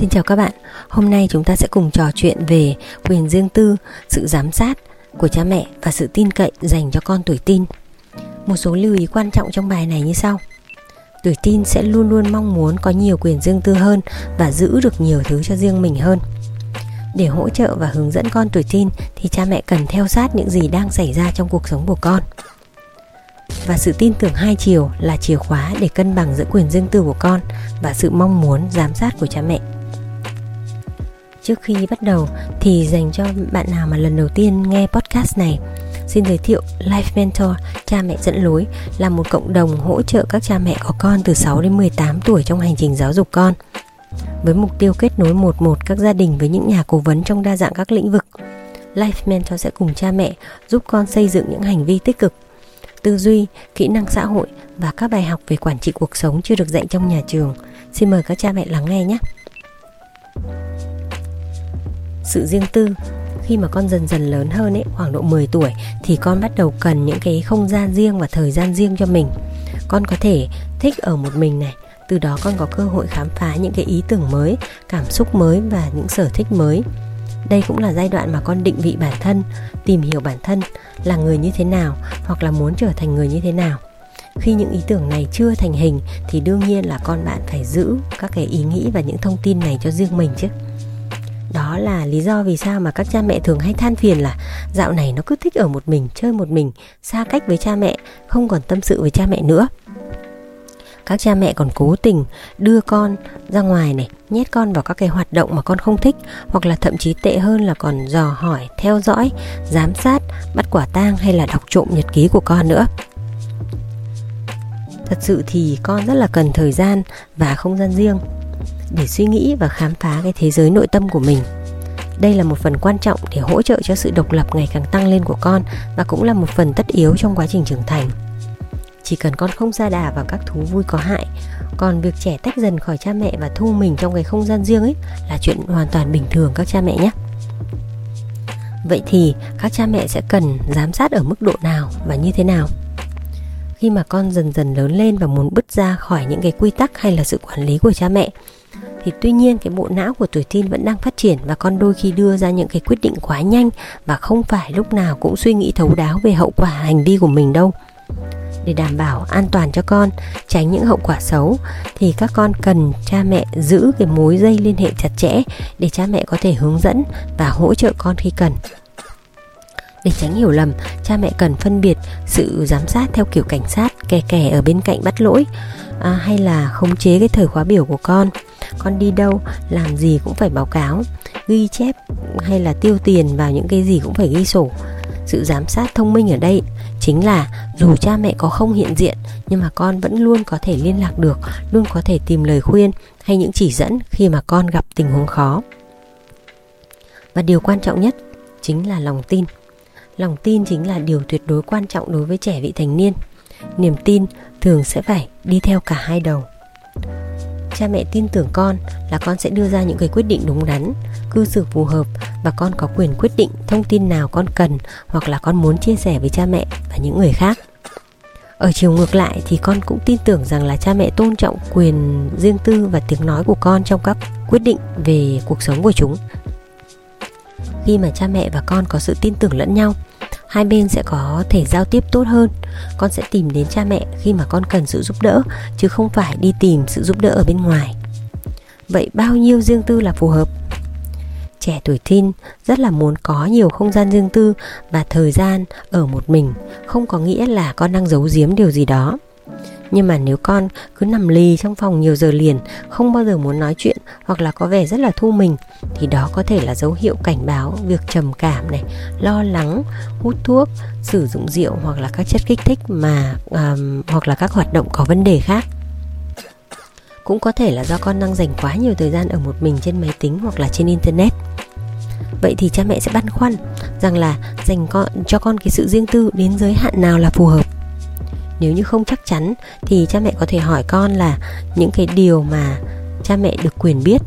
Xin chào các bạn, hôm nay chúng ta sẽ cùng trò chuyện về quyền riêng tư, sự giám sát của cha mẹ và sự tin cậy dành cho con tuổi tin. Một số lưu ý quan trọng trong bài này như sau. Tuổi tin sẽ luôn luôn mong muốn có nhiều quyền riêng tư hơn và giữ được nhiều thứ cho riêng mình hơn. Để hỗ trợ và hướng dẫn con tuổi tin thì cha mẹ cần theo sát những gì đang xảy ra trong cuộc sống của con. Và sự tin tưởng hai chiều là chìa khóa để cân bằng giữa quyền riêng tư của con và sự mong muốn giám sát của cha mẹ. Trước khi bắt đầu thì dành cho bạn nào mà lần đầu tiên nghe podcast này Xin giới thiệu Life Mentor, cha mẹ dẫn lối là một cộng đồng hỗ trợ các cha mẹ có con từ 6 đến 18 tuổi trong hành trình giáo dục con. Với mục tiêu kết nối một một các gia đình với những nhà cố vấn trong đa dạng các lĩnh vực, Life Mentor sẽ cùng cha mẹ giúp con xây dựng những hành vi tích cực, tư duy, kỹ năng xã hội và các bài học về quản trị cuộc sống chưa được dạy trong nhà trường. Xin mời các cha mẹ lắng nghe nhé sự riêng tư. Khi mà con dần dần lớn hơn ấy, khoảng độ 10 tuổi, thì con bắt đầu cần những cái không gian riêng và thời gian riêng cho mình. Con có thể thích ở một mình này, từ đó con có cơ hội khám phá những cái ý tưởng mới, cảm xúc mới và những sở thích mới. Đây cũng là giai đoạn mà con định vị bản thân, tìm hiểu bản thân là người như thế nào hoặc là muốn trở thành người như thế nào. Khi những ý tưởng này chưa thành hình, thì đương nhiên là con bạn phải giữ các cái ý nghĩ và những thông tin này cho riêng mình chứ đó là lý do vì sao mà các cha mẹ thường hay than phiền là dạo này nó cứ thích ở một mình, chơi một mình, xa cách với cha mẹ, không còn tâm sự với cha mẹ nữa. Các cha mẹ còn cố tình đưa con ra ngoài này, nhét con vào các cái hoạt động mà con không thích, hoặc là thậm chí tệ hơn là còn dò hỏi, theo dõi, giám sát, bắt quả tang hay là đọc trộm nhật ký của con nữa. Thật sự thì con rất là cần thời gian và không gian riêng để suy nghĩ và khám phá cái thế giới nội tâm của mình. Đây là một phần quan trọng để hỗ trợ cho sự độc lập ngày càng tăng lên của con và cũng là một phần tất yếu trong quá trình trưởng thành. Chỉ cần con không ra đà vào các thú vui có hại, còn việc trẻ tách dần khỏi cha mẹ và thu mình trong cái không gian riêng ấy là chuyện hoàn toàn bình thường các cha mẹ nhé. Vậy thì các cha mẹ sẽ cần giám sát ở mức độ nào và như thế nào? Khi mà con dần dần lớn lên và muốn bứt ra khỏi những cái quy tắc hay là sự quản lý của cha mẹ thì tuy nhiên cái bộ não của tuổi teen vẫn đang phát triển và con đôi khi đưa ra những cái quyết định quá nhanh và không phải lúc nào cũng suy nghĩ thấu đáo về hậu quả hành vi của mình đâu. Để đảm bảo an toàn cho con tránh những hậu quả xấu thì các con cần cha mẹ giữ cái mối dây liên hệ chặt chẽ để cha mẹ có thể hướng dẫn và hỗ trợ con khi cần. Để tránh hiểu lầm cha mẹ cần phân biệt sự giám sát theo kiểu cảnh sát kè kè ở bên cạnh bắt lỗi à, hay là khống chế cái thời khóa biểu của con con đi đâu, làm gì cũng phải báo cáo, ghi chép hay là tiêu tiền vào những cái gì cũng phải ghi sổ. Sự giám sát thông minh ở đây chính là dù cha mẹ có không hiện diện, nhưng mà con vẫn luôn có thể liên lạc được, luôn có thể tìm lời khuyên hay những chỉ dẫn khi mà con gặp tình huống khó. Và điều quan trọng nhất chính là lòng tin. Lòng tin chính là điều tuyệt đối quan trọng đối với trẻ vị thành niên. Niềm tin thường sẽ phải đi theo cả hai đầu cha mẹ tin tưởng con là con sẽ đưa ra những cái quyết định đúng đắn, cư xử phù hợp và con có quyền quyết định thông tin nào con cần hoặc là con muốn chia sẻ với cha mẹ và những người khác. Ở chiều ngược lại thì con cũng tin tưởng rằng là cha mẹ tôn trọng quyền riêng tư và tiếng nói của con trong các quyết định về cuộc sống của chúng. Khi mà cha mẹ và con có sự tin tưởng lẫn nhau hai bên sẽ có thể giao tiếp tốt hơn. Con sẽ tìm đến cha mẹ khi mà con cần sự giúp đỡ, chứ không phải đi tìm sự giúp đỡ ở bên ngoài. Vậy bao nhiêu riêng tư là phù hợp? Trẻ tuổi teen rất là muốn có nhiều không gian riêng tư và thời gian ở một mình, không có nghĩa là con đang giấu giếm điều gì đó nhưng mà nếu con cứ nằm lì trong phòng nhiều giờ liền không bao giờ muốn nói chuyện hoặc là có vẻ rất là thu mình thì đó có thể là dấu hiệu cảnh báo việc trầm cảm này lo lắng hút thuốc sử dụng rượu hoặc là các chất kích thích mà um, hoặc là các hoạt động có vấn đề khác. Cũng có thể là do con đang dành quá nhiều thời gian ở một mình trên máy tính hoặc là trên internet. Vậy thì cha mẹ sẽ băn khoăn rằng là dành con cho con cái sự riêng tư đến giới hạn nào là phù hợp? Nếu như không chắc chắn thì cha mẹ có thể hỏi con là những cái điều mà cha mẹ được quyền biết.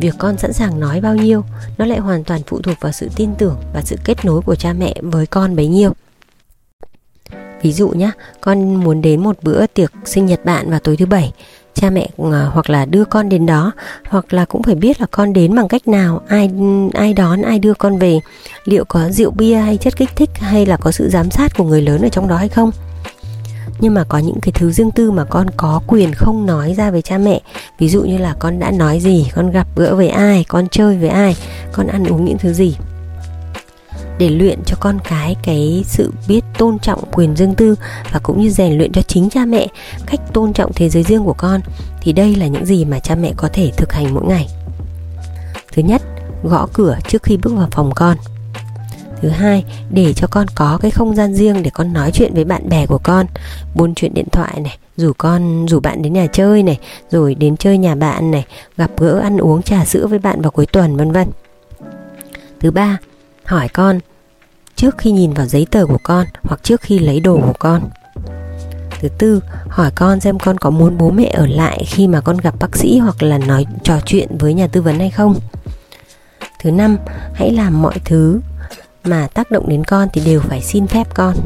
Việc con sẵn sàng nói bao nhiêu, nó lại hoàn toàn phụ thuộc vào sự tin tưởng và sự kết nối của cha mẹ với con bấy nhiêu. Ví dụ nhé con muốn đến một bữa tiệc sinh nhật bạn vào tối thứ bảy, cha mẹ ờ, hoặc là đưa con đến đó, hoặc là cũng phải biết là con đến bằng cách nào, ai ai đón, ai đưa con về, liệu có rượu bia hay chất kích thích hay là có sự giám sát của người lớn ở trong đó hay không nhưng mà có những cái thứ riêng tư mà con có quyền không nói ra với cha mẹ. Ví dụ như là con đã nói gì, con gặp gỡ với ai, con chơi với ai, con ăn uống những thứ gì. Để luyện cho con cái cái sự biết tôn trọng quyền riêng tư và cũng như rèn luyện cho chính cha mẹ cách tôn trọng thế giới riêng của con, thì đây là những gì mà cha mẹ có thể thực hành mỗi ngày. Thứ nhất, gõ cửa trước khi bước vào phòng con thứ hai, để cho con có cái không gian riêng để con nói chuyện với bạn bè của con. Buôn chuyện điện thoại này, rủ con, rủ bạn đến nhà chơi này, rồi đến chơi nhà bạn này, gặp gỡ ăn uống trà sữa với bạn vào cuối tuần, vân vân. Thứ ba, hỏi con trước khi nhìn vào giấy tờ của con hoặc trước khi lấy đồ của con. Thứ tư, hỏi con xem con có muốn bố mẹ ở lại khi mà con gặp bác sĩ hoặc là nói, trò chuyện với nhà tư vấn hay không. Thứ năm, hãy làm mọi thứ mà tác động đến con thì đều phải xin phép con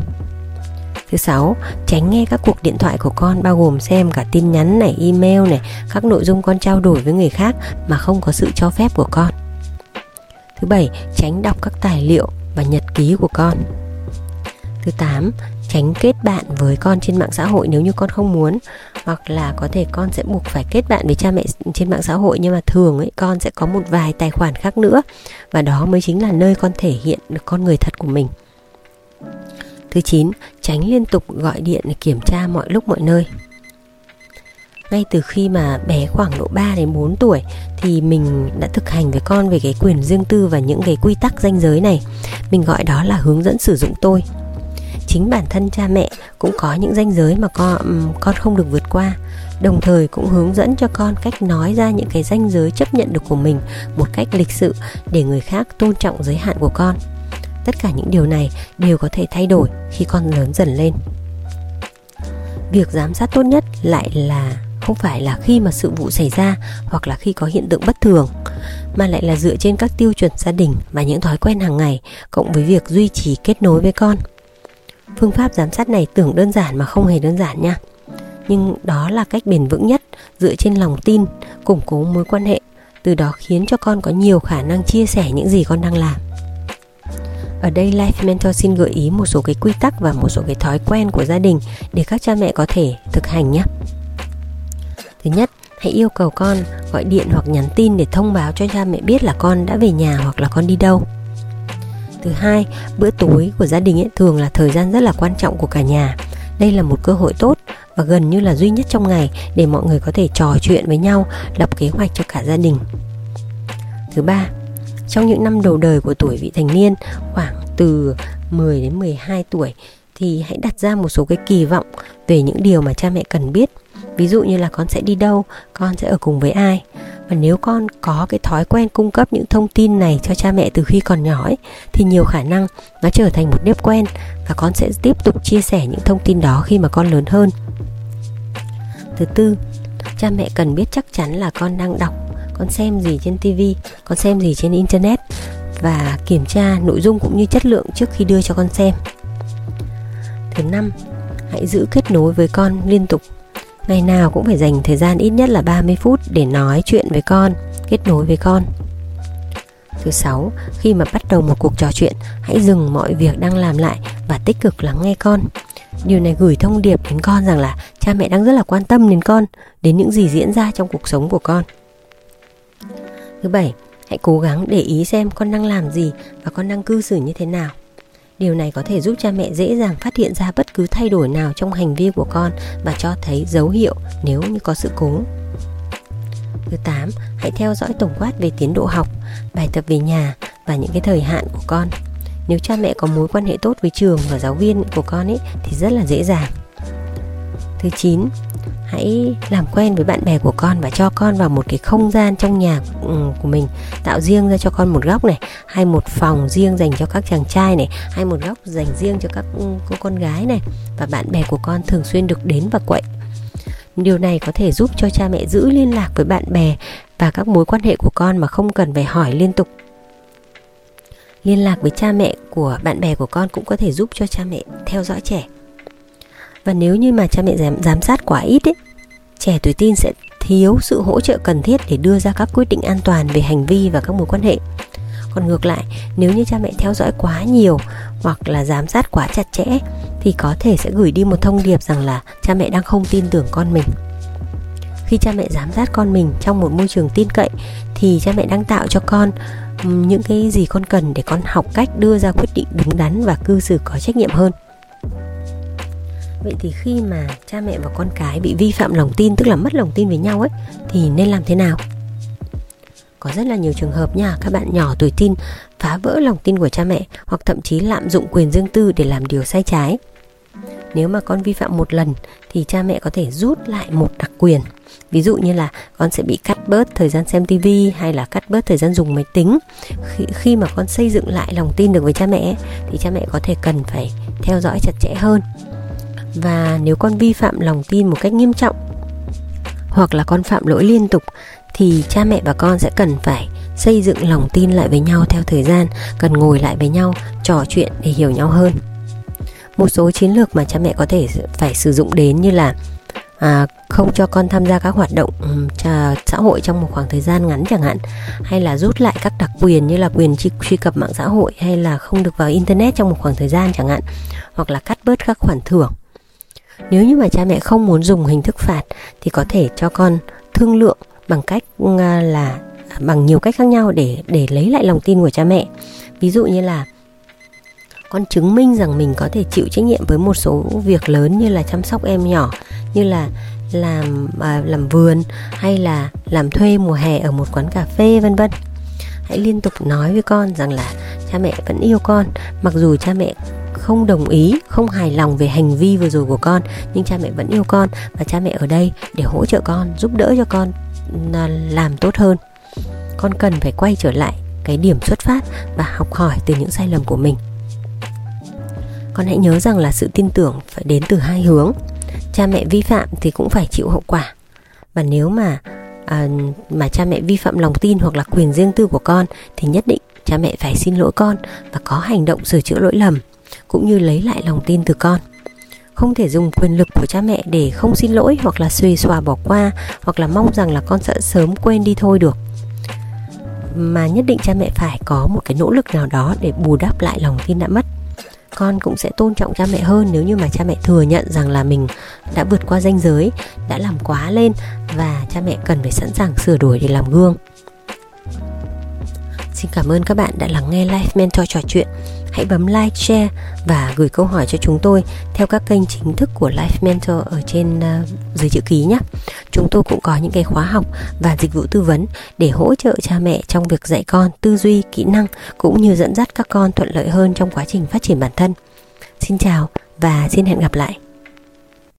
Thứ sáu, tránh nghe các cuộc điện thoại của con bao gồm xem cả tin nhắn này, email này, các nội dung con trao đổi với người khác mà không có sự cho phép của con. Thứ bảy, tránh đọc các tài liệu và nhật ký của con. Thứ tám, tránh kết bạn với con trên mạng xã hội nếu như con không muốn hoặc là có thể con sẽ buộc phải kết bạn với cha mẹ trên mạng xã hội nhưng mà thường ấy con sẽ có một vài tài khoản khác nữa và đó mới chính là nơi con thể hiện được con người thật của mình. Thứ 9, tránh liên tục gọi điện để kiểm tra mọi lúc mọi nơi ngay từ khi mà bé khoảng độ 3 đến 4 tuổi thì mình đã thực hành với con về cái quyền riêng tư và những cái quy tắc danh giới này. Mình gọi đó là hướng dẫn sử dụng tôi. Chính bản thân cha mẹ cũng có những danh giới mà con con không được vượt qua. Đồng thời cũng hướng dẫn cho con cách nói ra những cái danh giới chấp nhận được của mình một cách lịch sự để người khác tôn trọng giới hạn của con. Tất cả những điều này đều có thể thay đổi khi con lớn dần lên. Việc giám sát tốt nhất lại là không phải là khi mà sự vụ xảy ra hoặc là khi có hiện tượng bất thường, mà lại là dựa trên các tiêu chuẩn gia đình và những thói quen hàng ngày, cộng với việc duy trì kết nối với con phương pháp giám sát này tưởng đơn giản mà không hề đơn giản nha nhưng đó là cách bền vững nhất dựa trên lòng tin củng cố mối quan hệ từ đó khiến cho con có nhiều khả năng chia sẻ những gì con đang làm ở đây Life Mentor xin gợi ý một số cái quy tắc và một số cái thói quen của gia đình để các cha mẹ có thể thực hành nhé. Thứ nhất, hãy yêu cầu con gọi điện hoặc nhắn tin để thông báo cho cha mẹ biết là con đã về nhà hoặc là con đi đâu. Thứ hai, bữa tối của gia đình ấy thường là thời gian rất là quan trọng của cả nhà. Đây là một cơ hội tốt và gần như là duy nhất trong ngày để mọi người có thể trò chuyện với nhau, lập kế hoạch cho cả gia đình. Thứ ba, trong những năm đầu đời của tuổi vị thành niên, khoảng từ 10 đến 12 tuổi thì hãy đặt ra một số cái kỳ vọng về những điều mà cha mẹ cần biết ví dụ như là con sẽ đi đâu con sẽ ở cùng với ai và nếu con có cái thói quen cung cấp những thông tin này cho cha mẹ từ khi còn nhỏ ấy, thì nhiều khả năng nó trở thành một nếp quen và con sẽ tiếp tục chia sẻ những thông tin đó khi mà con lớn hơn. Thứ tư cha mẹ cần biết chắc chắn là con đang đọc con xem gì trên tivi con xem gì trên internet và kiểm tra nội dung cũng như chất lượng trước khi đưa cho con xem. Thứ năm hãy giữ kết nối với con liên tục. Ngày nào cũng phải dành thời gian ít nhất là 30 phút để nói chuyện với con, kết nối với con. Thứ sáu, khi mà bắt đầu một cuộc trò chuyện, hãy dừng mọi việc đang làm lại và tích cực lắng nghe con. Điều này gửi thông điệp đến con rằng là cha mẹ đang rất là quan tâm đến con, đến những gì diễn ra trong cuộc sống của con. Thứ bảy, hãy cố gắng để ý xem con đang làm gì và con đang cư xử như thế nào Điều này có thể giúp cha mẹ dễ dàng phát hiện ra bất cứ thay đổi nào trong hành vi của con và cho thấy dấu hiệu nếu như có sự cố. Thứ 8, hãy theo dõi tổng quát về tiến độ học, bài tập về nhà và những cái thời hạn của con. Nếu cha mẹ có mối quan hệ tốt với trường và giáo viên của con ấy thì rất là dễ dàng. Thứ 9, hãy làm quen với bạn bè của con và cho con vào một cái không gian trong nhà ừ, của mình. Tạo riêng ra cho con một góc này hay một phòng riêng dành cho các chàng trai này hay một góc dành riêng cho các ừ, cô con gái này. Và bạn bè của con thường xuyên được đến và quậy. Điều này có thể giúp cho cha mẹ giữ liên lạc với bạn bè và các mối quan hệ của con mà không cần phải hỏi liên tục. Liên lạc với cha mẹ của bạn bè của con cũng có thể giúp cho cha mẹ theo dõi trẻ và nếu như mà cha mẹ giám, giám sát quá ít ấy trẻ tuổi tin sẽ thiếu sự hỗ trợ cần thiết để đưa ra các quyết định an toàn về hành vi và các mối quan hệ. Còn ngược lại nếu như cha mẹ theo dõi quá nhiều hoặc là giám sát quá chặt chẽ thì có thể sẽ gửi đi một thông điệp rằng là cha mẹ đang không tin tưởng con mình. Khi cha mẹ giám sát con mình trong một môi trường tin cậy thì cha mẹ đang tạo cho con những cái gì con cần để con học cách đưa ra quyết định đúng đắn và cư xử có trách nhiệm hơn vậy thì khi mà cha mẹ và con cái bị vi phạm lòng tin tức là mất lòng tin với nhau ấy thì nên làm thế nào? Có rất là nhiều trường hợp nha các bạn nhỏ tuổi tin phá vỡ lòng tin của cha mẹ hoặc thậm chí lạm dụng quyền riêng tư để làm điều sai trái. Nếu mà con vi phạm một lần thì cha mẹ có thể rút lại một đặc quyền. Ví dụ như là con sẽ bị cắt bớt thời gian xem tivi hay là cắt bớt thời gian dùng máy tính. Khi, khi mà con xây dựng lại lòng tin được với cha mẹ thì cha mẹ có thể cần phải theo dõi chặt chẽ hơn và nếu con vi phạm lòng tin một cách nghiêm trọng hoặc là con phạm lỗi liên tục thì cha mẹ và con sẽ cần phải xây dựng lòng tin lại với nhau theo thời gian cần ngồi lại với nhau trò chuyện để hiểu nhau hơn. Một số chiến lược mà cha mẹ có thể phải sử dụng đến như là à, không cho con tham gia các hoạt động um, xã hội trong một khoảng thời gian ngắn chẳng hạn hay là rút lại các đặc quyền như là quyền truy, truy cập mạng xã hội hay là không được vào internet trong một khoảng thời gian chẳng hạn hoặc là cắt bớt các khoản thưởng nếu như mà cha mẹ không muốn dùng hình thức phạt thì có thể cho con thương lượng bằng cách ừ, à, là à, bằng nhiều cách khác nhau để để lấy lại lòng tin của cha mẹ. Ví dụ như là con chứng minh rằng mình có thể chịu trách nhiệm với một số việc lớn như là chăm sóc em nhỏ như là làm à, làm vườn hay là làm thuê mùa hè ở một quán cà phê vân vân. Hãy liên tục nói với con rằng là cha mẹ vẫn yêu con mặc dù cha mẹ không đồng ý không hài lòng về hành vi vừa rồi của con nhưng cha mẹ vẫn yêu con và cha mẹ ở đây để hỗ trợ con giúp đỡ cho con à, làm tốt hơn. Con cần phải quay trở lại cái điểm xuất phát và học hỏi từ những sai lầm của mình. Con hãy nhớ rằng là sự tin tưởng phải đến từ hai hướng. Cha mẹ vi phạm thì cũng phải chịu hậu quả. Và nếu mà à, mà cha mẹ vi phạm lòng tin hoặc là quyền riêng tư của con thì nhất định cha mẹ phải xin lỗi con và có hành động sửa chữa lỗi lầm cũng như lấy lại lòng tin từ con. Không thể dùng quyền lực của cha mẹ để không xin lỗi hoặc là xuề xòa bỏ qua hoặc là mong rằng là con sẽ sớm quên đi thôi được. Mà nhất định cha mẹ phải có một cái nỗ lực nào đó để bù đắp lại lòng tin đã mất. Con cũng sẽ tôn trọng cha mẹ hơn nếu như mà cha mẹ thừa nhận rằng là mình đã vượt qua ranh giới, đã làm quá lên và cha mẹ cần phải sẵn sàng sửa đổi để làm gương. Xin cảm ơn các bạn đã lắng nghe Life Mentor trò chuyện. Hãy bấm like, share và gửi câu hỏi cho chúng tôi theo các kênh chính thức của Life Mentor ở trên uh, dưới chữ ký nhé. Chúng tôi cũng có những cái khóa học và dịch vụ tư vấn để hỗ trợ cha mẹ trong việc dạy con tư duy, kỹ năng cũng như dẫn dắt các con thuận lợi hơn trong quá trình phát triển bản thân. Xin chào và xin hẹn gặp lại.